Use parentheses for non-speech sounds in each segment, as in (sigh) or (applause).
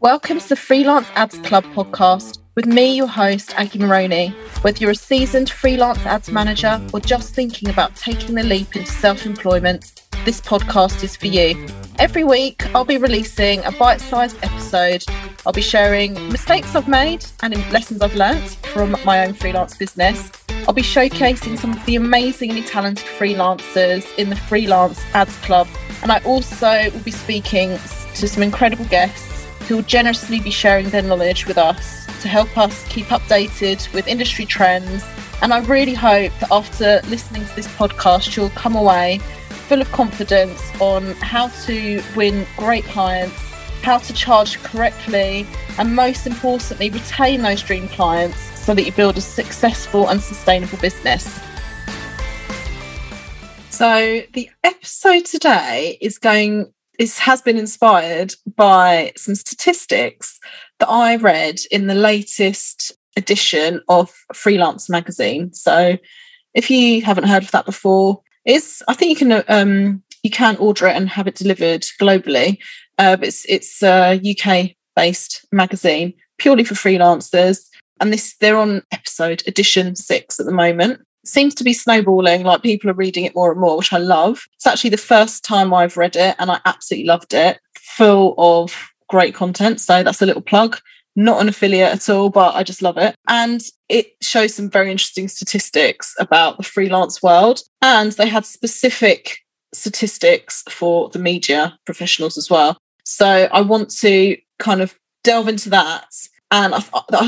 Welcome to the Freelance Ads Club podcast with me, your host, Aggie Maroney. Whether you're a seasoned freelance ads manager or just thinking about taking the leap into self employment, this podcast is for you. Every week, I'll be releasing a bite sized episode. I'll be sharing mistakes I've made and lessons I've learnt from my own freelance business. I'll be showcasing some of the amazingly talented freelancers in the Freelance Ads Club. And I also will be speaking to some incredible guests who will generously be sharing their knowledge with us to help us keep updated with industry trends. And I really hope that after listening to this podcast, you'll come away full of confidence on how to win great clients, how to charge correctly, and most importantly, retain those dream clients so that you build a successful and sustainable business. So, the episode today is going is has been inspired by some statistics that I read in the latest edition of Freelance magazine. So if you haven't heard of that before, it's I think you can um, you can order it and have it delivered globally. Uh, but it's it's a UK based magazine purely for freelancers, and this they're on episode edition six at the moment. Seems to be snowballing, like people are reading it more and more, which I love. It's actually the first time I've read it, and I absolutely loved it. Full of great content. So that's a little plug. Not an affiliate at all, but I just love it. And it shows some very interesting statistics about the freelance world. And they had specific statistics for the media professionals as well. So I want to kind of delve into that. And I,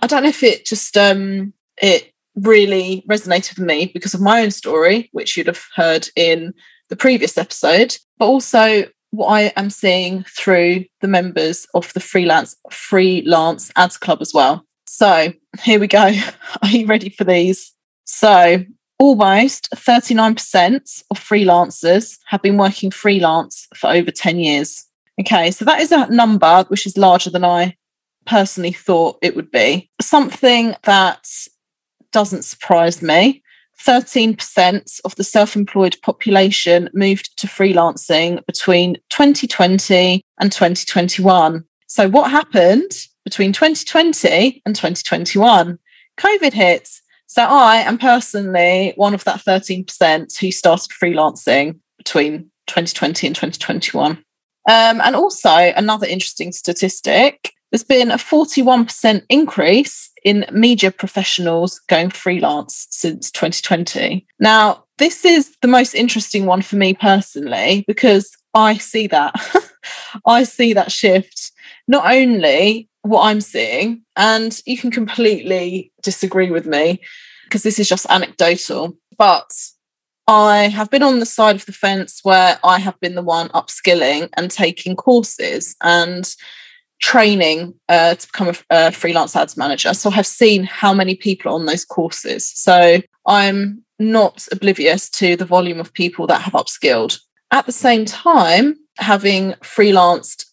I don't know if it just um, it really resonated with me because of my own story, which you'd have heard in the previous episode, but also what I am seeing through the members of the freelance freelance ads club as well. So here we go. (laughs) Are you ready for these? So almost 39% of freelancers have been working freelance for over 10 years. Okay, so that is a number which is larger than I personally thought it would be. Something that doesn't surprise me 13% of the self employed population moved to freelancing between 2020 and 2021. So, what happened between 2020 and 2021? COVID hit. So, I am personally one of that 13% who started freelancing between 2020 and 2021. Um, and also, another interesting statistic there's been a 41% increase in media professionals going freelance since 2020. Now, this is the most interesting one for me personally because I see that. (laughs) I see that shift. Not only what I'm seeing, and you can completely disagree with me because this is just anecdotal, but I have been on the side of the fence where I have been the one upskilling and taking courses. And training uh, to become a, a, freelance ads manager. So I've seen how many people on those courses. So I'm not oblivious to the volume of people that have upskilled. At the same time, having freelanced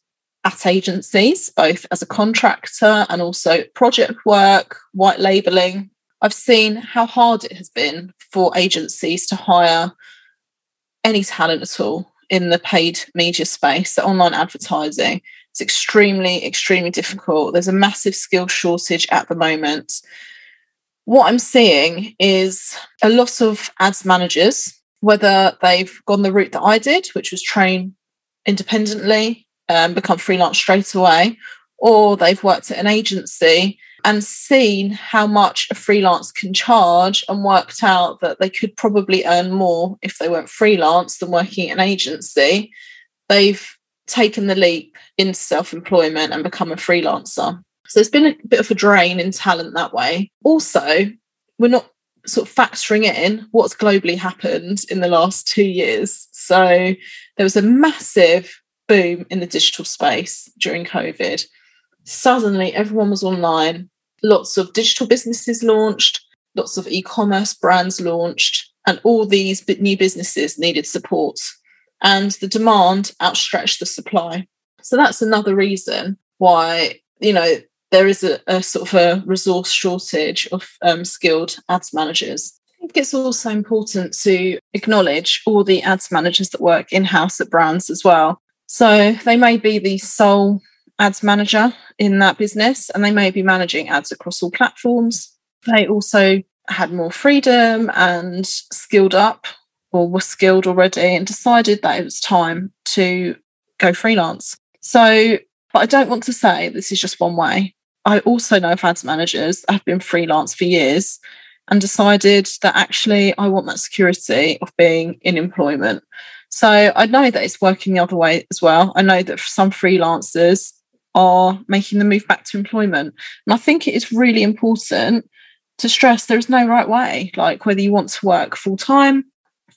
at agencies, both as a contractor and also project work, white labeling, I've seen how hard it has been for agencies to hire any talent at all in the paid media space, so online advertising. It's extremely, extremely difficult. There's a massive skill shortage at the moment. What I'm seeing is a lot of ads managers, whether they've gone the route that I did, which was train independently and become freelance straight away, or they've worked at an agency and seen how much a freelance can charge and worked out that they could probably earn more if they weren't freelance than working at an agency, they've taken the leap into self employment and become a freelancer. So there's been a bit of a drain in talent that way. Also, we're not sort of factoring in what's globally happened in the last two years. So there was a massive boom in the digital space during COVID suddenly everyone was online. Lots of digital businesses launched, lots of e commerce brands launched, and all these new businesses needed support. And the demand outstretched the supply. So that's another reason why, you know, there is a, a sort of a resource shortage of um, skilled ads managers. I think it's also important to acknowledge all the ads managers that work in house at brands as well. So they may be the sole ads manager in that business and they may be managing ads across all platforms. They also had more freedom and skilled up or were skilled already and decided that it was time to go freelance. So, but I don't want to say this is just one way. I also know of ads managers that have been freelance for years and decided that actually I want that security of being in employment. So I know that it's working the other way as well. I know that some freelancers are making the move back to employment. And I think it is really important to stress there is no right way. Like whether you want to work full time,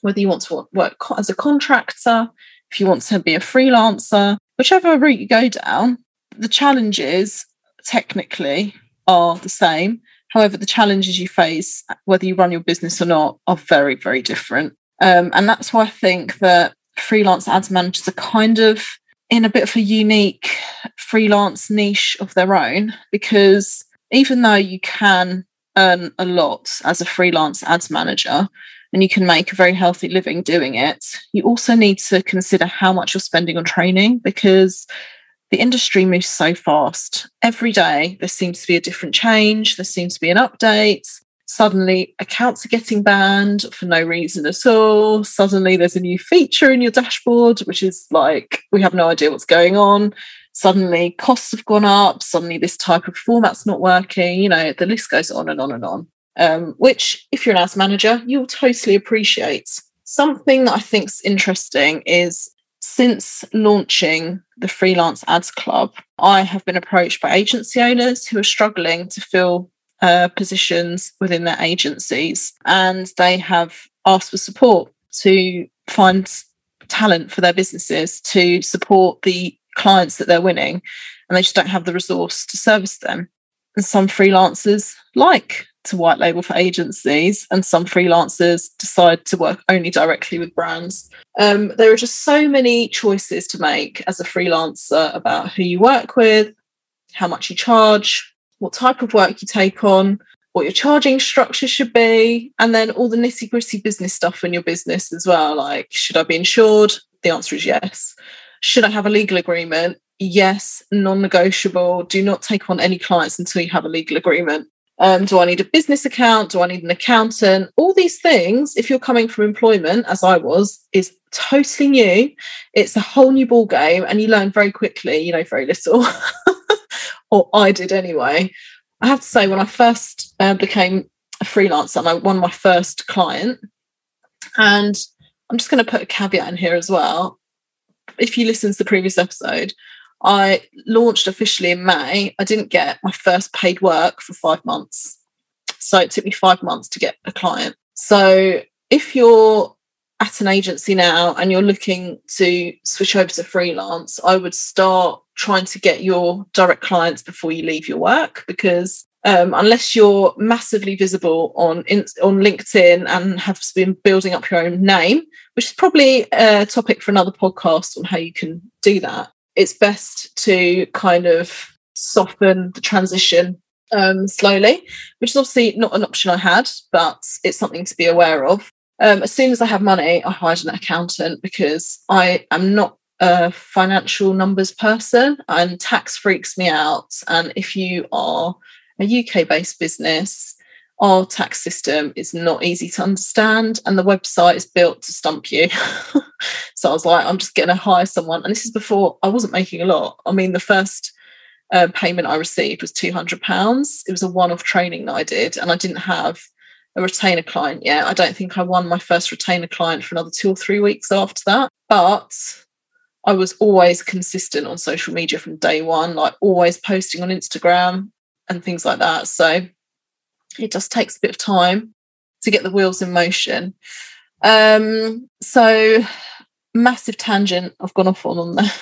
whether you want to work as a contractor, if you want to be a freelancer, whichever route you go down, the challenges technically are the same. However, the challenges you face, whether you run your business or not, are very, very different. Um, and that's why I think that freelance ads managers are kind of in a bit of a unique freelance niche of their own because even though you can earn a lot as a freelance ads manager and you can make a very healthy living doing it, you also need to consider how much you're spending on training because the industry moves so fast. Every day, there seems to be a different change, there seems to be an update. Suddenly, accounts are getting banned for no reason at all. Suddenly, there's a new feature in your dashboard, which is like, we have no idea what's going on. Suddenly, costs have gone up. Suddenly, this type of format's not working. You know, the list goes on and on and on. Um, which, if you're an ads manager, you'll totally appreciate. Something that I think's interesting is since launching the Freelance Ads Club, I have been approached by agency owners who are struggling to fill uh, positions within their agencies, and they have asked for support to find talent for their businesses to support the clients that they're winning, and they just don't have the resource to service them. And some freelancers like to white label for agencies, and some freelancers decide to work only directly with brands. Um, there are just so many choices to make as a freelancer about who you work with, how much you charge, what type of work you take on, what your charging structure should be, and then all the nitty gritty business stuff in your business as well. Like, should I be insured? The answer is yes. Should I have a legal agreement? Yes, non negotiable. Do not take on any clients until you have a legal agreement. Um, do I need a business account? Do I need an accountant? All these things, if you're coming from employment, as I was, is totally new. It's a whole new ball game, and you learn very quickly. You know very little, (laughs) or I did anyway. I have to say, when I first uh, became a freelancer, and I won my first client, and I'm just going to put a caveat in here as well. If you listen to the previous episode, I launched officially in May. I didn't get my first paid work for five months. So it took me five months to get a client. So if you're at an agency now and you're looking to switch over to freelance, I would start trying to get your direct clients before you leave your work because um, unless you're massively visible on on LinkedIn and have been building up your own name, which is probably a topic for another podcast on how you can do that it's best to kind of soften the transition um, slowly, which is obviously not an option I had, but it's something to be aware of. Um, as soon as I have money, I hired an accountant because I am not a financial numbers person and tax freaks me out. And if you are a UK based business, our tax system is not easy to understand and the website is built to stump you. (laughs) so I was like, I'm just going to hire someone. And this is before I wasn't making a lot. I mean, the first uh, payment I received was £200. It was a one off training that I did, and I didn't have a retainer client yet. I don't think I won my first retainer client for another two or three weeks after that. But I was always consistent on social media from day one, like always posting on Instagram and things like that. So it just takes a bit of time to get the wheels in motion. Um, so massive tangent I've gone off on on there. (laughs)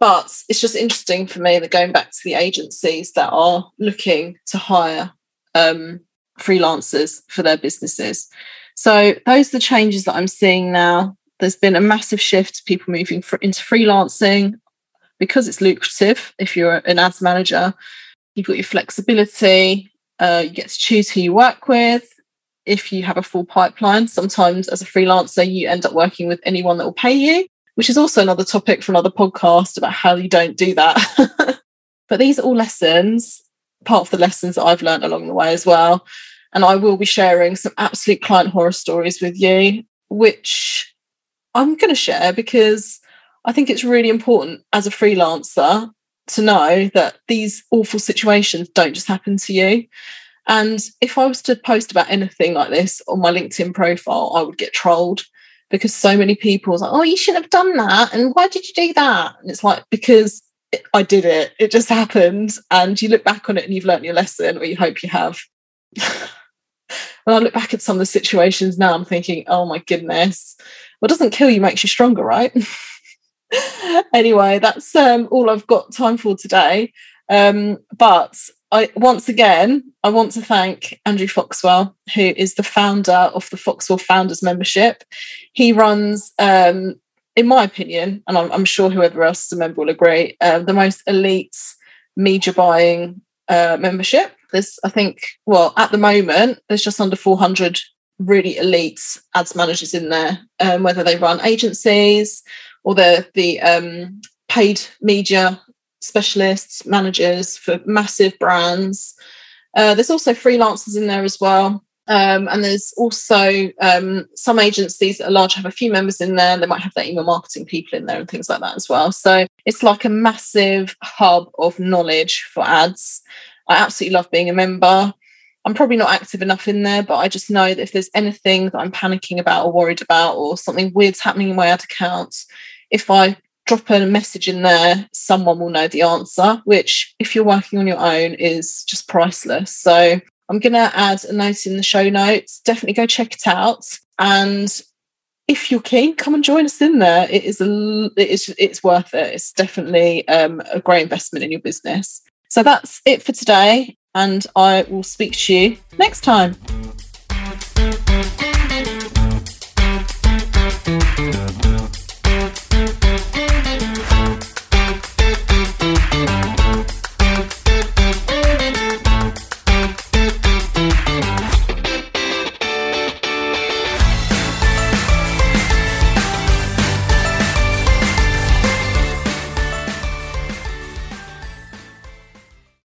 But it's just interesting for me that going back to the agencies that are looking to hire um, freelancers for their businesses. So those are the changes that I'm seeing now. There's been a massive shift, people moving for, into freelancing because it's lucrative. If you're an ads manager, you've got your flexibility, uh, you get to choose who you work with. If you have a full pipeline, sometimes as a freelancer, you end up working with anyone that will pay you, which is also another topic for another podcast about how you don't do that. (laughs) But these are all lessons, part of the lessons that I've learned along the way as well. And I will be sharing some absolute client horror stories with you, which I'm going to share because I think it's really important as a freelancer to know that these awful situations don't just happen to you. And if I was to post about anything like this on my LinkedIn profile, I would get trolled because so many people are like, oh, you shouldn't have done that. And why did you do that? And it's like, because I did it. It just happened. And you look back on it and you've learned your lesson, or you hope you have. (laughs) when I look back at some of the situations now, I'm thinking, oh my goodness. What doesn't kill you makes you stronger, right? (laughs) (laughs) anyway, that's um, all I've got time for today. Um, but I once again I want to thank Andrew Foxwell, who is the founder of the Foxwell Founders Membership. He runs, um, in my opinion, and I'm, I'm, sure whoever else is a member will agree, uh, the most elite media buying uh, membership. There's, I think, well, at the moment, there's just under 400 really elite ads managers in there, um, whether they run agencies or they're the um, paid media specialists, managers for massive brands. Uh, there's also freelancers in there as well. Um, and there's also um, some agencies that are large have a few members in there. They might have their email marketing people in there and things like that as well. So it's like a massive hub of knowledge for ads. I absolutely love being a member. I'm probably not active enough in there, but I just know that if there's anything that I'm panicking about or worried about, or something weird's happening in my ad account, if I drop a message in there, someone will know the answer, which, if you're working on your own, is just priceless. So I'm going to add a note in the show notes. Definitely go check it out. And if you're keen, come and join us in there. It is a, it is it's worth it. It's definitely um, a great investment in your business. So that's it for today, and I will speak to you next time.